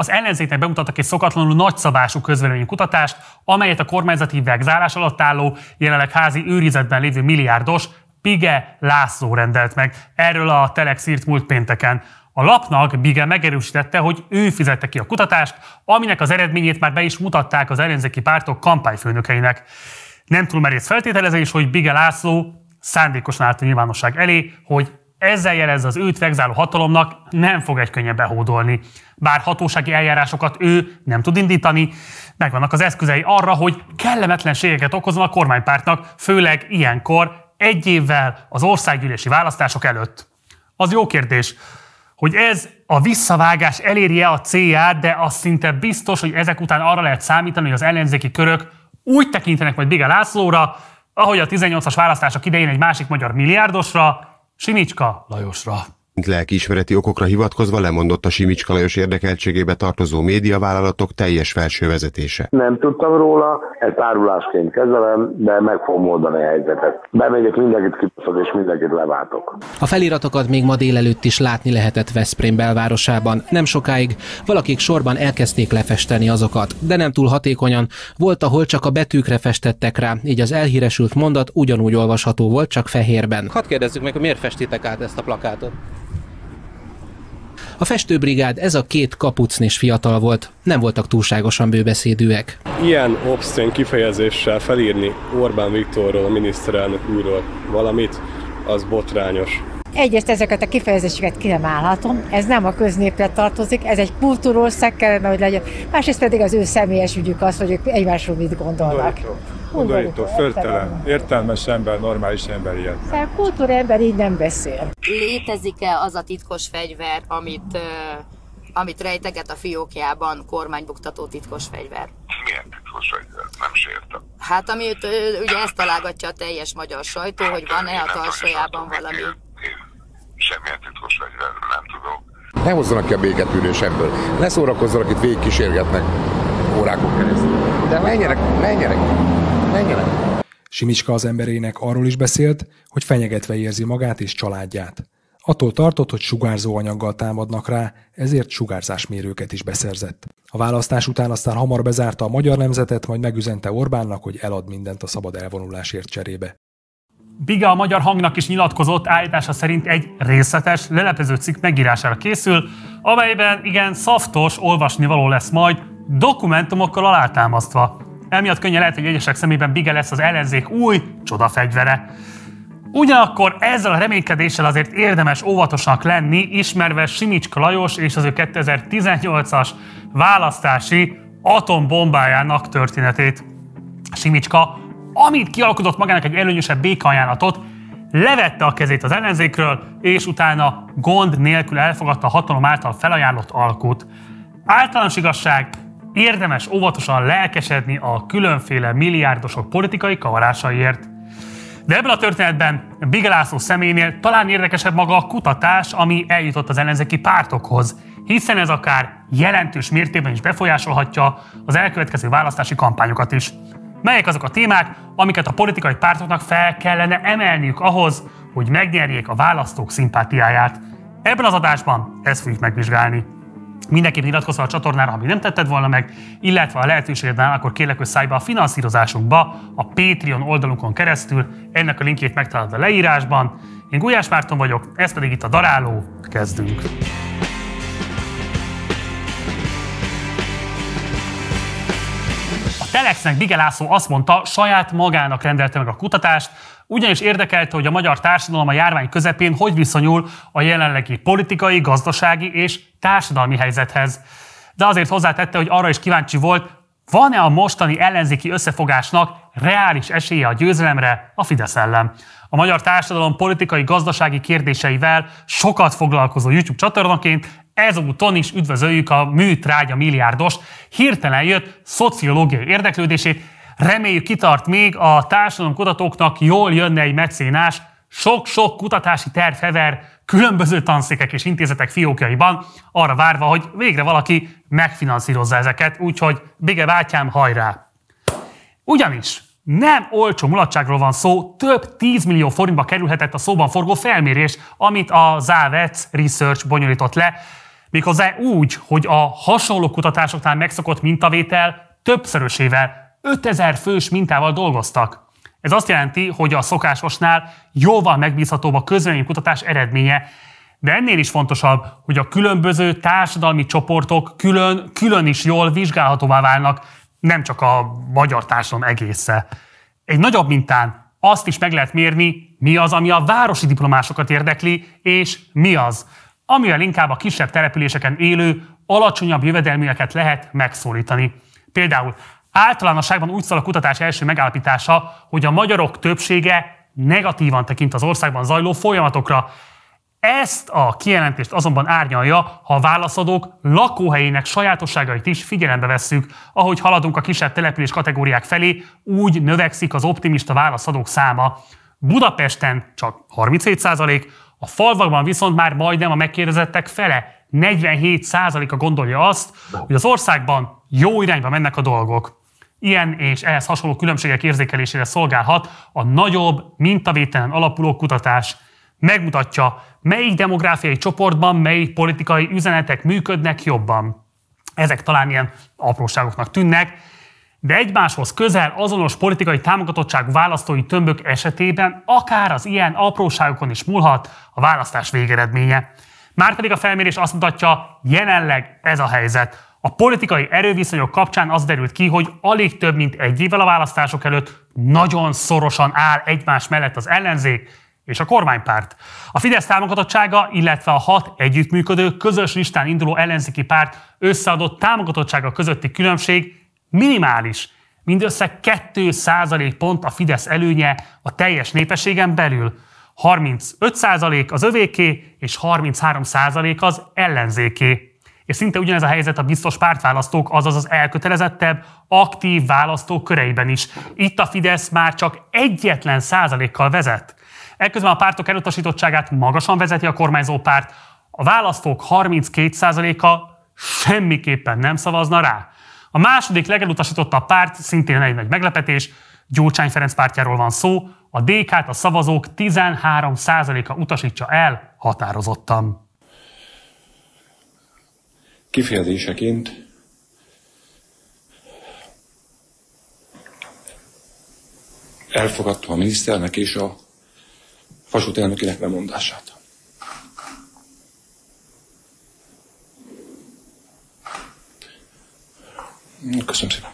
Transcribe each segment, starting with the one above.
Az ellenzéknek bemutattak egy szokatlanul nagyszabású kutatást, amelyet a kormányzati vegzálás alatt álló, jelenleg házi őrizetben lévő milliárdos Pige László rendelt meg. Erről a Telex írt múlt pénteken. A lapnak Bige megerősítette, hogy ő fizette ki a kutatást, aminek az eredményét már be is mutatták az ellenzéki pártok kampányfőnökeinek. Nem túl merész feltételezés, hogy Bige László szándékosan állt a nyilvánosság elé, hogy ezzel jelez az őt vegzáló hatalomnak nem fog egy könnyen behódolni. Bár hatósági eljárásokat ő nem tud indítani, megvannak az eszközei arra, hogy kellemetlenségeket okozon a kormánypártnak, főleg ilyenkor egy évvel az országgyűlési választások előtt. Az jó kérdés, hogy ez a visszavágás elérje a célját, de az szinte biztos, hogy ezek után arra lehet számítani, hogy az ellenzéki körök úgy tekintenek majd Biga Lászlóra, ahogy a 18-as választások idején egy másik magyar milliárdosra, Simicska Lajosra. Lelkiismereti okokra hivatkozva lemondott a Simicska Lajos érdekeltségébe tartozó médiavállalatok teljes felső vezetése. Nem tudtam róla, ezt árulásként kezelem, de meg fogom oldani a helyzetet. Bemegyek, mindenkit kibaszok és mindenkit leváltok. A feliratokat még ma délelőtt is látni lehetett Veszprém belvárosában. Nem sokáig valakik sorban elkezdték lefesteni azokat, de nem túl hatékonyan. Volt, ahol csak a betűkre festettek rá, így az elhíresült mondat ugyanúgy olvasható volt, csak fehérben. Hadd kérdezzük meg, hogy miért festitek át ezt a plakátot? A festőbrigád ez a két kapucnis fiatal volt, nem voltak túlságosan bőbeszédűek. Ilyen obszcén kifejezéssel felírni Orbán Viktorról, a miniszterelnök úrról valamit, az botrányos. Egyrészt ezeket a kifejezéseket ki nem állhatom, ez nem a köznépre tartozik, ez egy kultúrország kellene, hogy legyen. Másrészt pedig az ő személyes ügyük az, hogy ők egymásról mit gondolnak. Undorító, undorító förtelen, értelmes ember, normális ember ilyen. Szóval kultúrember így nem beszél. Létezik-e az a titkos fegyver, amit, uh, amit rejteget a fiókjában kormánybuktató titkos fegyver? Milyen titkos fegyver? Nem sértem. Hát amit ugye ezt találgatja a teljes magyar sajtó, hát, hogy van-e a tarsajában valami. Én semmilyen titkos fegyver nem tudok. Ne hozzanak ki a béketűrős ebből. Ne szórakozzanak itt végig kísérgetnek órákon keresztül. De menjenek, menjenek, menjenek. Simicska az emberének arról is beszélt, hogy fenyegetve érzi magát és családját. Attól tartott, hogy sugárzó anyaggal támadnak rá, ezért sugárzásmérőket is beszerzett. A választás után aztán hamar bezárta a magyar nemzetet, majd megüzente Orbánnak, hogy elad mindent a szabad elvonulásért cserébe. Biga a magyar hangnak is nyilatkozott, állítása szerint egy részletes, leleplező cikk megírására készül, amelyben igen szaftos olvasni való lesz majd, dokumentumokkal alátámasztva. Emiatt könnyen lehet, hogy egyesek szemében Biga lesz az ellenzék új csodafegyvere. Ugyanakkor ezzel a reménykedéssel azért érdemes óvatosnak lenni, ismerve Simicska Lajos és az ő 2018-as választási atombombájának történetét. Simicska amint kialkotott magának egy előnyösebb békaajánlatot, levette a kezét az ellenzékről, és utána gond nélkül elfogadta a hatalom által felajánlott alkut. Általános igazság, érdemes óvatosan lelkesedni a különféle milliárdosok politikai kavarásaiért. De ebben a történetben Bigelászó személynél talán érdekesebb maga a kutatás, ami eljutott az ellenzéki pártokhoz, hiszen ez akár jelentős mértékben is befolyásolhatja az elkövetkező választási kampányokat is. Melyek azok a témák, amiket a politikai pártoknak fel kellene emelniük ahhoz, hogy megnyerjék a választók szimpátiáját. Ebben az adásban ezt fogjuk megvizsgálni. Mindenképp iratkozz a csatornára, ha még nem tetted volna meg, illetve a lehetőségedben akkor kérlek, hogy szállj be a finanszírozásunkba a Patreon oldalunkon keresztül. Ennek a linkjét megtalálod a leírásban. Én Gulyás Márton vagyok, ez pedig itt a Daráló. Kezdünk! Telexnek Bigelászó azt mondta, saját magának rendelte meg a kutatást, ugyanis érdekelte, hogy a magyar társadalom a járvány közepén hogy viszonyul a jelenlegi politikai, gazdasági és társadalmi helyzethez. De azért hozzátette, hogy arra is kíváncsi volt, van-e a mostani ellenzéki összefogásnak reális esélye a győzelemre a Fidesz ellen. A magyar társadalom politikai, gazdasági kérdéseivel sokat foglalkozó YouTube csatornaként ezúton is üdvözöljük a műtrágya milliárdos, hirtelen jött szociológiai érdeklődését, reméljük kitart még a társadalomkutatóknak jól jönne egy mecénás, sok-sok kutatási terv hever különböző tanszékek és intézetek fiókjaiban, arra várva, hogy végre valaki megfinanszírozza ezeket, úgyhogy Bige bátyám, hajrá! Ugyanis nem olcsó mulatságról van szó, több 10 millió forintba kerülhetett a szóban forgó felmérés, amit a Závec Research bonyolított le, Méghozzá úgy, hogy a hasonló kutatásoknál megszokott mintavétel többszörösével, 5000 fős mintával dolgoztak. Ez azt jelenti, hogy a szokásosnál jóval megbízhatóbb a kutatás eredménye, de ennél is fontosabb, hogy a különböző társadalmi csoportok külön, külön is jól vizsgálhatóvá válnak, nem csak a magyar társadalom egésze. Egy nagyobb mintán azt is meg lehet mérni, mi az, ami a városi diplomásokat érdekli, és mi az, amivel inkább a kisebb településeken élő, alacsonyabb jövedelműeket lehet megszólítani. Például általánosságban úgy szól a kutatás első megállapítása, hogy a magyarok többsége negatívan tekint az országban zajló folyamatokra, ezt a kijelentést azonban árnyalja, ha a válaszadók lakóhelyének sajátosságait is figyelembe vesszük. Ahogy haladunk a kisebb település kategóriák felé, úgy növekszik az optimista válaszadók száma. Budapesten csak 37% a falvakban viszont már majdnem a megkérdezettek fele, 47% a gondolja azt, hogy az országban jó irányba mennek a dolgok. Ilyen és ehhez hasonló különbségek érzékelésére szolgálhat a nagyobb, mintavételen alapuló kutatás – megmutatja, melyik demográfiai csoportban melyik politikai üzenetek működnek jobban. Ezek talán ilyen apróságoknak tűnnek, de egymáshoz közel azonos politikai támogatottságú választói tömbök esetében akár az ilyen apróságokon is múlhat a választás végeredménye. Márpedig a felmérés azt mutatja, jelenleg ez a helyzet. A politikai erőviszonyok kapcsán az derült ki, hogy alig több mint egy évvel a választások előtt nagyon szorosan áll egymás mellett az ellenzék és a kormánypárt. A Fidesz támogatottsága, illetve a hat együttműködő, közös listán induló ellenzéki párt összeadott támogatottsága közötti különbség minimális, mindössze 2% pont a Fidesz előnye a teljes népességen belül. 35% az övéké, és 33% az ellenzéké. És szinte ugyanez a helyzet a biztos pártválasztók, azaz az elkötelezettebb, aktív választók köreiben is. Itt a Fidesz már csak egyetlen százalékkal vezet. Ekközben a pártok elutasítottságát magasan vezeti a kormányzó párt, a választók 32%-a semmiképpen nem szavazna rá. A második legelutasítottabb párt, szintén egy nagy meglepetés, Gyurcsány Ferenc pártjáról van szó, a DK-t a szavazók 13%-a utasítsa el határozottan. Kifejezéseként elfogadta a miniszternek és a vasúti elnökének lemondását. Köszönöm szépen.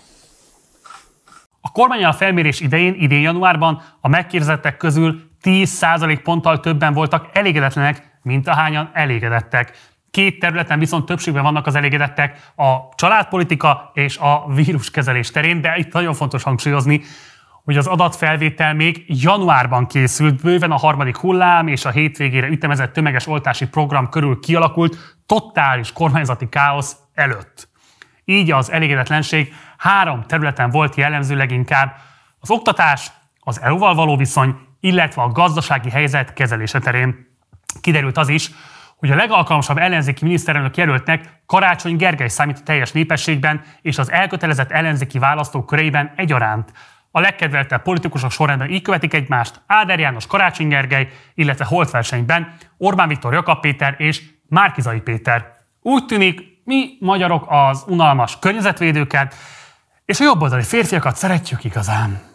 A kormányal felmérés idején, idén januárban a megkérdezettek közül 10% ponttal többen voltak elégedetlenek, mint ahányan elégedettek. Két területen viszont többségben vannak az elégedettek, a családpolitika és a víruskezelés terén, de itt nagyon fontos hangsúlyozni, hogy az adatfelvétel még januárban készült, bőven a harmadik hullám és a hétvégére ütemezett tömeges oltási program körül kialakult totális kormányzati káosz előtt. Így az elégedetlenség három területen volt jellemző leginkább az oktatás, az EU-val való viszony, illetve a gazdasági helyzet kezelése terén. Kiderült az is, hogy a legalkalmasabb ellenzéki miniszterelnök jelöltnek Karácsony Gergely számít a teljes népességben és az elkötelezett ellenzéki választók köreiben egyaránt. A legkedveltebb politikusok sorrendben így követik egymást Áder János Karácsony Gergely, illetve holtversenyben Orbán Viktor Jakab Péter és Márkizai Péter. Úgy tűnik, mi magyarok az unalmas környezetvédőket, és a jobboldali férfiakat szeretjük igazán.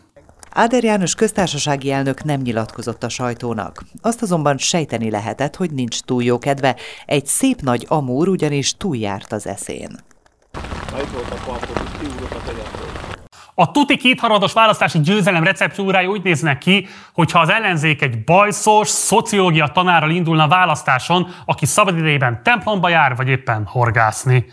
Áder János köztársasági elnök nem nyilatkozott a sajtónak. Azt azonban sejteni lehetett, hogy nincs túl jó kedve, egy szép nagy amúr ugyanis túljárt az eszén. A tuti kétharmados választási győzelem receptúrája úgy néznek ki, hogyha az ellenzék egy bajszos szociológia tanárral indulna a választáson, aki szabadidejében templomba jár, vagy éppen horgászni.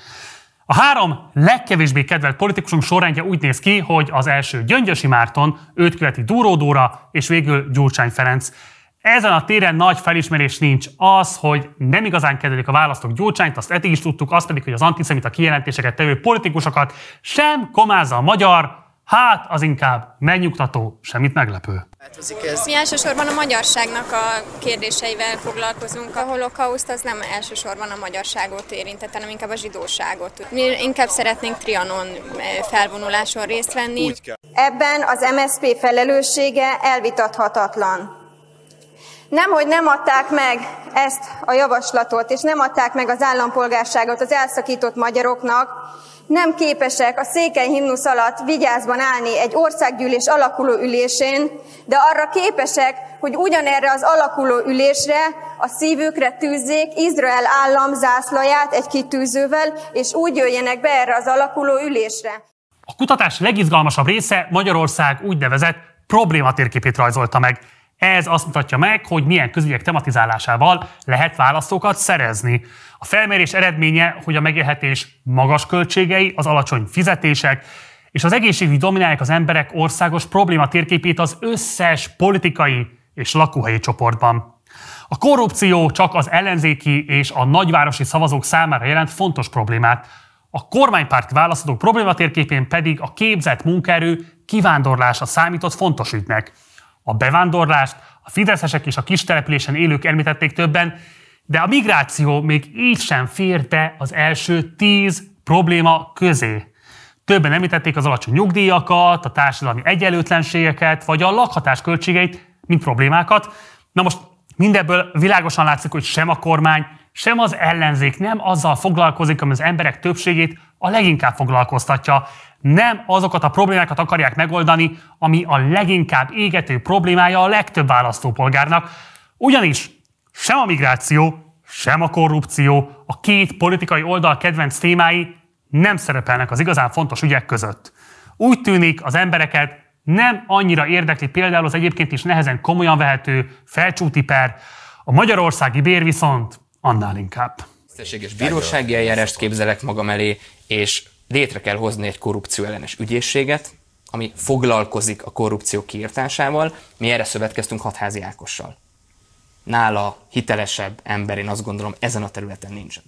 A három legkevésbé kedvelt politikusunk sorrendje úgy néz ki, hogy az első Gyöngyösi Márton, őt követi Dúró Dóra, és végül Gyurcsány Ferenc. Ezen a téren nagy felismerés nincs. Az, hogy nem igazán kedvelik a választók Gyurcsányt, azt eddig is tudtuk, azt pedig, hogy az antiszemita kijelentéseket tevő politikusokat sem komázza a magyar, Hát, az inkább megnyugtató, semmit meglepő. Mi elsősorban a magyarságnak a kérdéseivel foglalkozunk. A holokauszt az nem elsősorban a magyarságot érintett, hanem inkább a zsidóságot. Mi inkább szeretnénk Trianon eh, felvonuláson részt venni. Ebben az MSZP felelőssége elvitathatatlan. Nem, hogy nem adták meg ezt a javaslatot, és nem adták meg az állampolgárságot az elszakított magyaroknak, nem képesek a székely himnusz alatt vigyázban állni egy országgyűlés alakuló ülésén, de arra képesek, hogy ugyanerre az alakuló ülésre a szívükre tűzzék Izrael állam zászlaját egy kitűzővel, és úgy jöjjenek be erre az alakuló ülésre. A kutatás legizgalmasabb része Magyarország úgynevezett problématérképét rajzolta meg. Ez azt mutatja meg, hogy milyen közügyek tematizálásával lehet választókat szerezni. A felmérés eredménye, hogy a megélhetés magas költségei, az alacsony fizetések és az egészségügy dominálják az emberek országos probléma térképét az összes politikai és lakóhelyi csoportban. A korrupció csak az ellenzéki és a nagyvárosi szavazók számára jelent fontos problémát, a kormánypárti választók problématérképén pedig a képzett munkaerő kivándorlása számított fontos ügynek. A bevándorlást a fideszesek és a kistelepülésen élők említették többen, de a migráció még így sem fér be az első tíz probléma közé. Többen említették az alacsony nyugdíjakat, a társadalmi egyenlőtlenségeket, vagy a lakhatás költségeit, mint problémákat. Na most mindebből világosan látszik, hogy sem a kormány, sem az ellenzék nem azzal foglalkozik, ami az emberek többségét a leginkább foglalkoztatja. Nem azokat a problémákat akarják megoldani, ami a leginkább égető problémája a legtöbb választópolgárnak. Ugyanis sem a migráció, sem a korrupció, a két politikai oldal kedvenc témái nem szerepelnek az igazán fontos ügyek között. Úgy tűnik, az embereket nem annyira érdekli például az egyébként is nehezen komolyan vehető felcsúti per, a magyarországi bér viszont annál inkább. Tisztességes bírósági eljárást képzelek magam elé, és létre kell hozni egy korrupció ellenes ügyészséget, ami foglalkozik a korrupció kiirtásával. Mi erre szövetkeztünk Hatházi Ákossal. Nála hitelesebb ember, én azt gondolom, ezen a területen nincsen.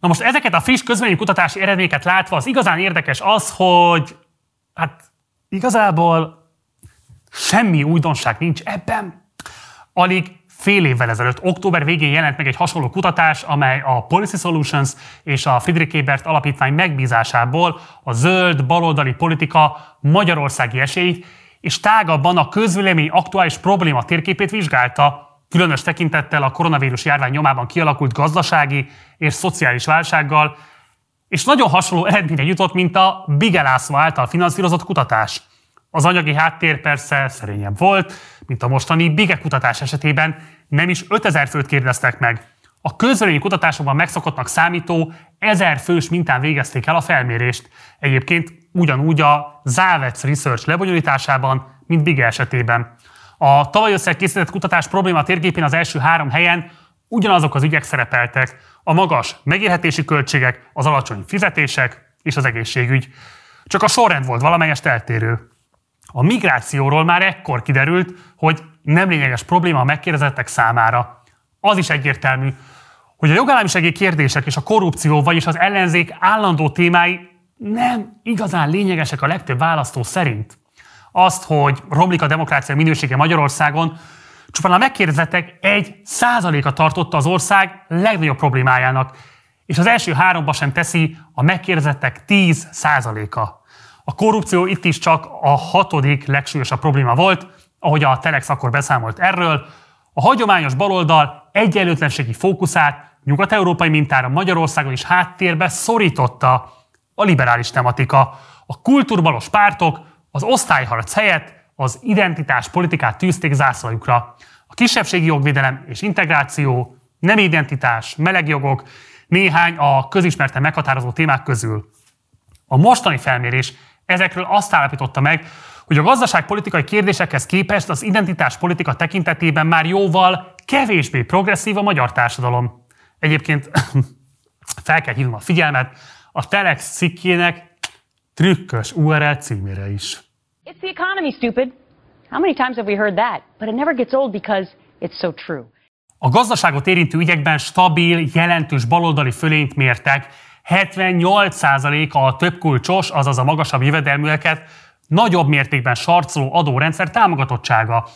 Na most ezeket a friss kutatási eredményeket látva az igazán érdekes az, hogy hát igazából semmi újdonság nincs ebben. Alig fél évvel ezelőtt, október végén jelent meg egy hasonló kutatás, amely a Policy Solutions és a Friedrich Ebert alapítvány megbízásából a zöld baloldali politika magyarországi esélyt és tágabban a közvélemény aktuális probléma térképét vizsgálta, különös tekintettel a koronavírus járvány nyomában kialakult gazdasági és szociális válsággal, és nagyon hasonló eredményre jutott, mint a Bigelászva által finanszírozott kutatás. Az anyagi háttér persze szerényebb volt, mint a mostani Bige kutatás esetében, nem is 5000 főt kérdeztek meg. A közvélemény kutatásokban megszokottnak számító 1000 fős mintán végezték el a felmérést. Egyébként ugyanúgy a Závec Research lebonyolításában, mint Bige esetében. A tavaly össze készített kutatás probléma térképén az első három helyen ugyanazok az ügyek szerepeltek. A magas megélhetési költségek, az alacsony fizetések és az egészségügy. Csak a sorrend volt valamelyest eltérő. A migrációról már ekkor kiderült, hogy nem lényeges probléma a megkérdezettek számára. Az is egyértelmű, hogy a jogállamisági kérdések és a korrupció, vagyis az ellenzék állandó témái nem igazán lényegesek a legtöbb választó szerint. Azt, hogy romlik a demokrácia minősége Magyarországon, csupán a megkérdezettek egy százaléka tartotta az ország legnagyobb problémájának, és az első háromba sem teszi a megkérdezettek 10 százaléka. A korrupció itt is csak a hatodik legsúlyosabb probléma volt, ahogy a Telex akkor beszámolt erről. A hagyományos baloldal egyenlőtlenségi fókuszát nyugat-európai mintára Magyarországon is háttérbe szorította a liberális tematika. A kultúrbalos pártok az osztályharc helyett az identitás politikát tűzték zászlajukra. A kisebbségi jogvédelem és integráció, nem identitás, melegjogok, néhány a közismerten meghatározó témák közül. A mostani felmérés ezekről azt állapította meg, hogy a gazdaságpolitikai kérdésekhez képest az identitáspolitika tekintetében már jóval kevésbé progresszív a magyar társadalom. Egyébként fel kell hívnom a figyelmet a Telex cikkének trükkös URL címére is. It's the economy, stupid. How many times have we heard that? But it never gets old because it's so true. A gazdaságot érintő ügyekben stabil, jelentős baloldali fölényt mértek. 78% a több azaz a magasabb jövedelműeket nagyobb mértékben sarcoló adórendszer támogatottsága.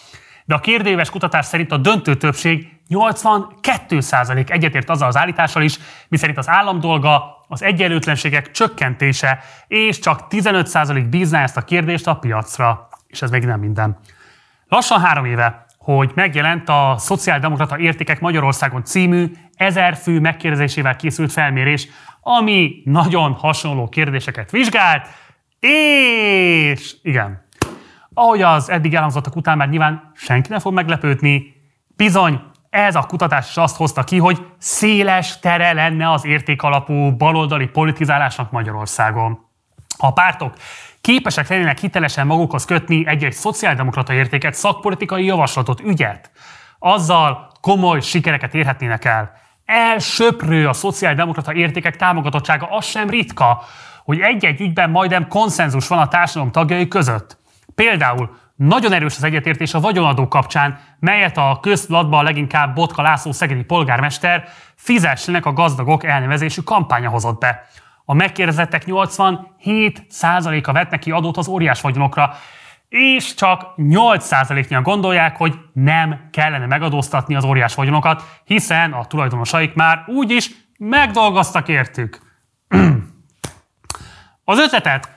De a kérdéves kutatás szerint a döntő többség 82% egyetért azzal az állítással is, miszerint az állam dolga az egyenlőtlenségek csökkentése, és csak 15% bízná ezt a kérdést a piacra. És ez még nem minden. Lassan három éve hogy megjelent a Szociáldemokrata Értékek Magyarországon című ezer fő megkérdezésével készült felmérés, ami nagyon hasonló kérdéseket vizsgált, és igen, ahogy az eddig elhangzottak után már nyilván senki nem fog meglepődni, bizony ez a kutatás is azt hozta ki, hogy széles tere lenne az értékalapú baloldali politizálásnak Magyarországon. A pártok képesek lennének hitelesen magukhoz kötni egy-egy szociáldemokrata értéket, szakpolitikai javaslatot, ügyet, azzal komoly sikereket érhetnének el. Elsöprő a szociáldemokrata értékek támogatottsága, az sem ritka, hogy egy-egy ügyben majdnem konszenzus van a társadalom tagjai között. Például nagyon erős az egyetértés a vagyonadó kapcsán, melyet a köztudatban leginkább Botka László szegedi polgármester fizessenek a gazdagok elnevezésű kampánya hozott be. A megkérdezettek 87%-a vett neki adót az óriás vagyonokra, és csak 8%-nyian gondolják, hogy nem kellene megadóztatni az óriás vagyonokat, hiszen a tulajdonosaik már úgyis megdolgoztak értük. az ötletet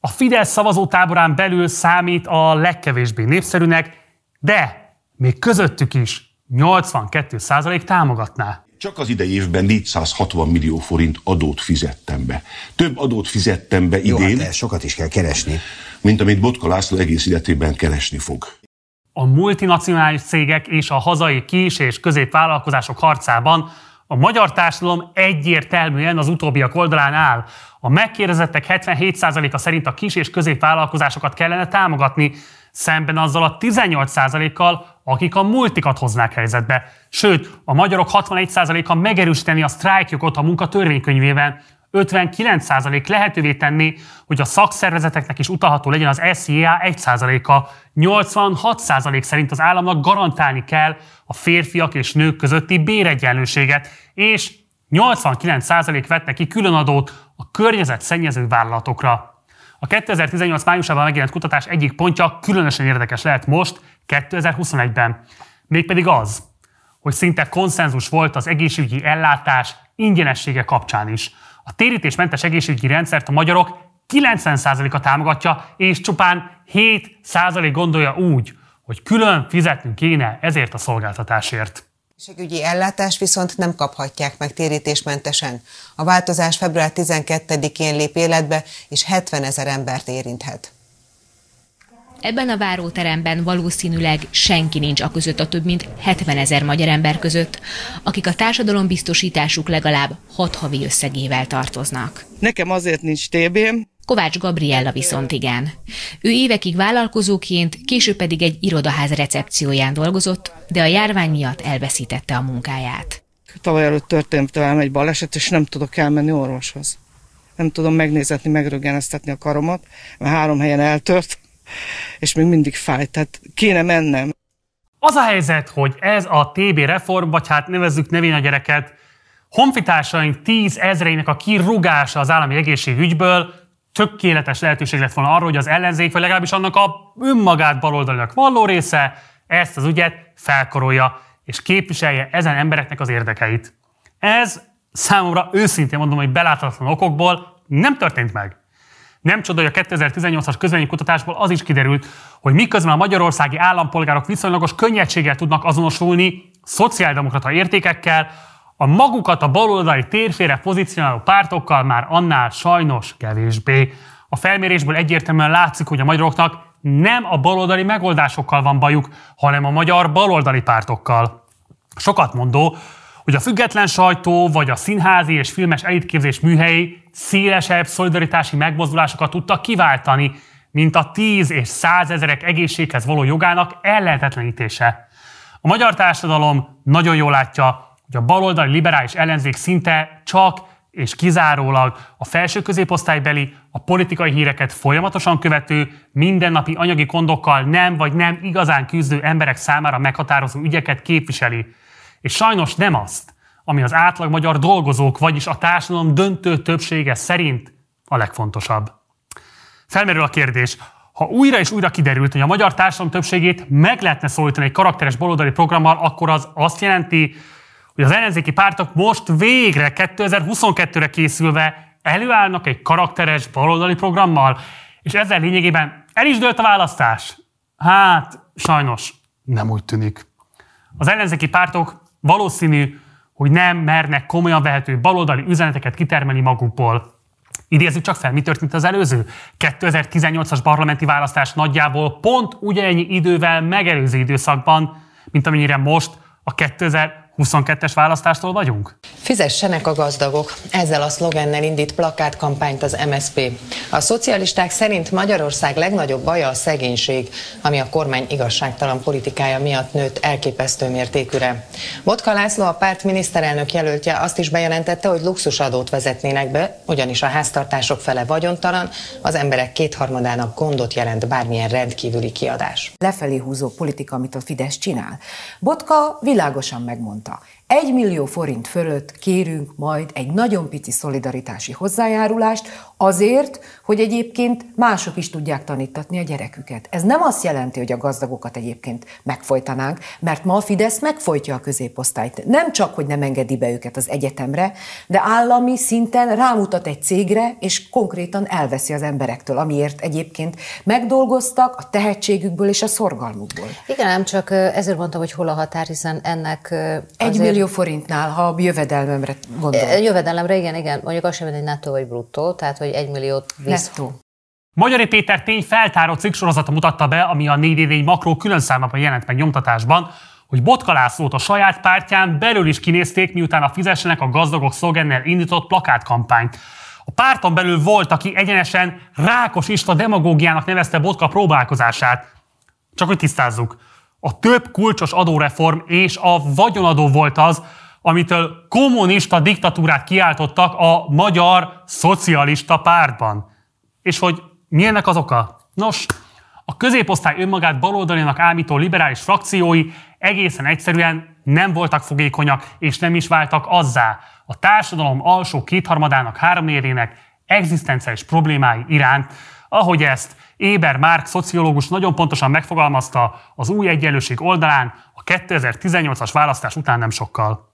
a Fidesz szavazótáborán belül számít a legkevésbé népszerűnek, de még közöttük is 82% támogatná. Csak az idei évben 460 millió forint adót fizettem be. Több adót fizettem be idén. Jó, hát sokat is kell keresni. Mint amit Botka László egész életében keresni fog. A multinacionális cégek és a hazai kis- és középvállalkozások harcában a magyar társadalom egyértelműen az utóbbiak oldalán áll. A megkérdezettek 77%-a szerint a kis és középvállalkozásokat kellene támogatni, szemben azzal a 18%-kal, akik a multikat hoznák helyzetbe. Sőt, a magyarok 61%-a megerősíteni a sztrájkjogot a munka törvénykönyvében, 59% lehetővé tenni, hogy a szakszervezeteknek is utalható legyen az SZIA 1%-a. 86% szerint az államnak garantálni kell a férfiak és nők közötti béregyenlőséget, és 89% vett ki különadót a környezetszennyező vállalatokra. A 2018 májusában megjelent kutatás egyik pontja különösen érdekes lehet most, 2021-ben. Mégpedig az, hogy szinte konszenzus volt az egészségügyi ellátás ingyenessége kapcsán is. A térítésmentes egészségügyi rendszert a magyarok 90%-a támogatja, és csupán 7% gondolja úgy, hogy külön fizetnünk kéne ezért a szolgáltatásért. Egészségügyi ellátást viszont nem kaphatják meg térítésmentesen. A változás február 12-én lép életbe, és 70 ezer embert érinthet. Ebben a váróteremben valószínűleg senki nincs a között a több mint 70 ezer magyar ember között, akik a társadalombiztosításuk legalább 6 havi összegével tartoznak. Nekem azért nincs TB-m, Kovács Gabriella viszont igen. Ő évekig vállalkozóként, később pedig egy irodaház recepcióján dolgozott, de a járvány miatt elveszítette a munkáját. Tavaly előtt történt velem egy baleset, és nem tudok elmenni orvoshoz. Nem tudom megnézetni, megröggeneztetni a karomat, mert három helyen eltört, és még mindig fáj, tehát kéne mennem. Az a helyzet, hogy ez a TB reform, vagy hát nevezzük nevén a gyereket, honfitársaink tíz ezreinek a kirúgása az állami egészségügyből tökéletes lehetőség lett volna arra, hogy az ellenzék, vagy legalábbis annak a önmagát baloldalinak valló része ezt az ügyet felkorolja, és képviselje ezen embereknek az érdekeit. Ez számomra őszintén mondom, hogy beláthatatlan okokból nem történt meg. Nem csoda, hogy a 2018-as közvénykutatásból az is kiderült, hogy miközben a magyarországi állampolgárok viszonylagos könnyedséggel tudnak azonosulni szociáldemokrata értékekkel, a magukat a baloldali térfére pozícionáló pártokkal már annál sajnos kevésbé. A felmérésből egyértelműen látszik, hogy a magyaroknak nem a baloldali megoldásokkal van bajuk, hanem a magyar baloldali pártokkal. Sokat mondó, hogy a független sajtó vagy a színházi és filmes elitképzés műhelyi szélesebb szolidaritási megmozdulásokat tudtak kiváltani, mint a tíz és százezerek egészséghez való jogának ellehetetlenítése. A magyar társadalom nagyon jól látja, hogy a baloldali liberális ellenzék szinte csak és kizárólag a felső középosztálybeli, a politikai híreket folyamatosan követő, mindennapi anyagi kondokkal nem vagy nem igazán küzdő emberek számára meghatározó ügyeket képviseli. És sajnos nem azt, ami az átlag magyar dolgozók, vagyis a társadalom döntő többsége szerint a legfontosabb. Felmerül a kérdés, ha újra és újra kiderült, hogy a magyar társadalom többségét meg lehetne szólítani egy karakteres baloldali programmal, akkor az azt jelenti, hogy az ellenzéki pártok most végre 2022-re készülve előállnak egy karakteres baloldali programmal, és ezzel lényegében el is dőlt a választás. Hát, sajnos Nem úgy tűnik. Az ellenzéki pártok valószínű, hogy nem mernek komolyan vehető baloldali üzeneteket kitermelni magukból. Idézzük csak fel, mi történt az előző? 2018-as parlamenti választás nagyjából pont ugyanennyi idővel megelőző időszakban, mint amennyire most a 2000 22-es választástól vagyunk? Fizessenek a gazdagok. Ezzel a szlogennel indít plakátkampányt az MSP. A szocialisták szerint Magyarország legnagyobb baja a szegénység, ami a kormány igazságtalan politikája miatt nőtt elképesztő mértékűre. Botka László, a párt miniszterelnök jelöltje azt is bejelentette, hogy luxusadót vezetnének be, ugyanis a háztartások fele vagyontalan, az emberek kétharmadának gondot jelent bármilyen rendkívüli kiadás. Lefelé húzó politika, amit a Fidesz csinál. Botka világosan megmondta, ça. 1 millió forint fölött kérünk majd egy nagyon pici szolidaritási hozzájárulást azért, hogy egyébként mások is tudják tanítatni a gyereküket. Ez nem azt jelenti, hogy a gazdagokat egyébként megfojtanánk, mert ma a Fidesz megfojtja a középosztályt. Nem csak, hogy nem engedi be őket az egyetemre, de állami szinten rámutat egy cégre, és konkrétan elveszi az emberektől, amiért egyébként megdolgoztak a tehetségükből és a szorgalmukból. Igen, nem csak ezért mondtam, hogy hol a határ, hiszen ennek egy millió forintnál, ha a jövedelmemre gondol. Jövedelemre, igen, igen. Mondjuk azt sem, hogy nettó vagy bruttó, tehát hogy egy milliót visz. Nettó. Magyari Péter tény feltáró cikksorozata mutatta be, ami a 4 makró külön számában jelent meg nyomtatásban, hogy Botka Lászlót a saját pártján belül is kinézték, miután a fizessenek a gazdagok szlogennel indított plakátkampányt. A párton belül volt, aki egyenesen rákos ista demagógiának nevezte Botka próbálkozását. Csak hogy tisztázzuk. A több kulcsos adóreform és a vagyonadó volt az, amitől kommunista diktatúrát kiáltottak a magyar szocialista pártban. És hogy mi ennek az oka? Nos, a középosztály önmagát baloldalinak ámító liberális frakciói egészen egyszerűen nem voltak fogékonyak, és nem is váltak azzá a társadalom alsó kétharmadának háromnérének egzisztenciális problémái iránt, ahogy ezt Éber Márk szociológus nagyon pontosan megfogalmazta az új egyenlőség oldalán a 2018-as választás után nem sokkal.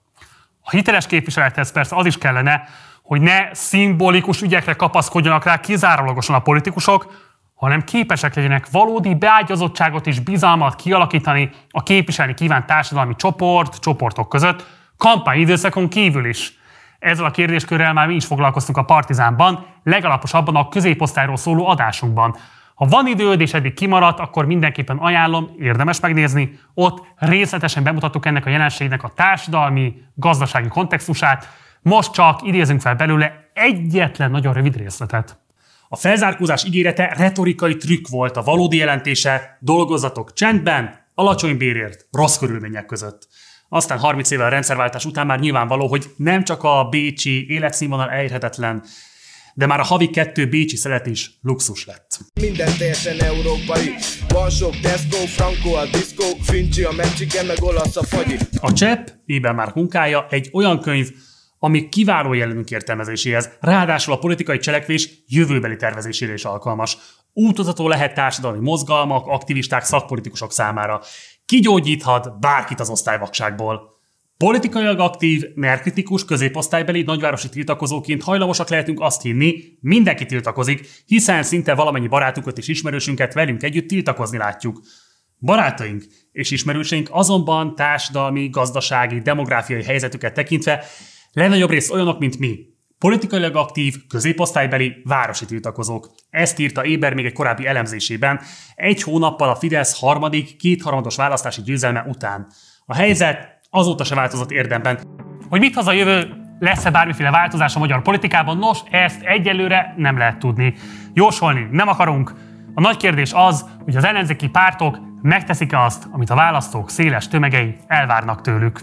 A hiteles képviselethez persze az is kellene, hogy ne szimbolikus ügyekre kapaszkodjanak rá kizárólagosan a politikusok, hanem képesek legyenek valódi beágyazottságot és bizalmat kialakítani a képviselni kívánt társadalmi csoport, csoportok között, kampányidőszakon kívül is. Ezzel a kérdéskörrel már mi is foglalkoztunk a Partizánban, legalaposabban a középosztályról szóló adásunkban. Ha van időd és eddig kimaradt, akkor mindenképpen ajánlom, érdemes megnézni. Ott részletesen bemutattuk ennek a jelenségnek a társadalmi, gazdasági kontextusát. Most csak idézünk fel belőle egyetlen nagyon rövid részletet. A felzárkózás ígérete retorikai trükk volt, a valódi jelentése dolgozatok csendben, alacsony bérért, rossz körülmények között. Aztán 30 évvel a rendszerváltás után már nyilvánvaló, hogy nem csak a bécsi életszínvonal elérhetetlen, de már a havi kettő bécsi szelet is luxus lett. Minden teljesen európai. Van sok Tesco, Franco a disco, Fincsi a Mecsike, meg olasz a fagyi. A Csepp, éppen már munkája, egy olyan könyv, ami kiváló jelenünk értelmezéséhez, ráadásul a politikai cselekvés jövőbeli tervezésére is alkalmas. Útozató lehet társadalmi mozgalmak, aktivisták, szakpolitikusok számára. Kigyógyíthat bárkit az osztályvakságból. Politikailag aktív, merkritikus, középosztálybeli nagyvárosi tiltakozóként hajlamosak lehetünk azt hinni, mindenki tiltakozik, hiszen szinte valamennyi barátunkat és ismerősünket velünk együtt tiltakozni látjuk. Barátaink és ismerőseink azonban társadalmi, gazdasági, demográfiai helyzetüket tekintve legnagyobb rész olyanok, mint mi. Politikailag aktív, középosztálybeli, városi tiltakozók. Ezt írta Éber még egy korábbi elemzésében, egy hónappal a Fidesz harmadik, kétharmados választási győzelme után. A helyzet azóta se változott érdemben. Hogy mit hoz a jövő, lesz-e bármiféle változás a magyar politikában? Nos, ezt egyelőre nem lehet tudni. Jósolni nem akarunk. A nagy kérdés az, hogy az ellenzéki pártok megteszik-e azt, amit a választók széles tömegei elvárnak tőlük.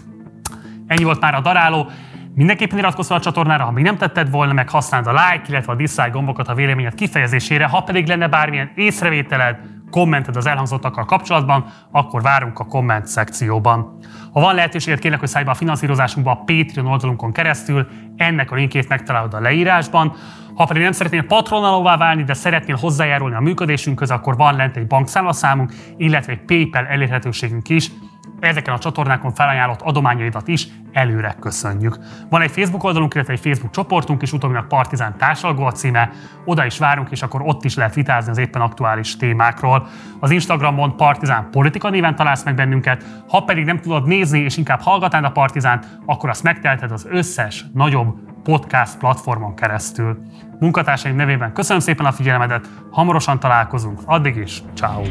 Ennyi volt már a daráló. Mindenképpen iratkozz a csatornára, ha még nem tetted volna, meg használd a like, illetve a dislike gombokat a véleményed kifejezésére. Ha pedig lenne bármilyen észrevételed, kommented az elhangzottakkal kapcsolatban, akkor várunk a komment szekcióban. Ha van lehetőséged, kérlek, hogy szállj a finanszírozásunkba a Patreon oldalunkon keresztül, ennek a linkjét megtalálod a leírásban. Ha pedig nem szeretnél patronalóvá válni, de szeretnél hozzájárulni a működésünkhöz, akkor van lent egy bankszámlaszámunk, illetve egy PayPal elérhetőségünk is. ezeken a csatornákon felajánlott adományaidat is előre köszönjük. Van egy Facebook oldalunk, illetve egy Facebook csoportunk is, utóbbinak Partizán társalgó a címe, oda is várunk, és akkor ott is lehet vitázni az éppen aktuális témákról. Az Instagramon Partizán politika néven találsz meg bennünket, ha pedig nem tudod nézni, és inkább hallgatnád a Partizánt, akkor azt megteheted az összes nagyobb podcast platformon keresztül. Munkatársaim nevében köszönöm szépen a figyelmedet, hamarosan találkozunk, addig is, ciao.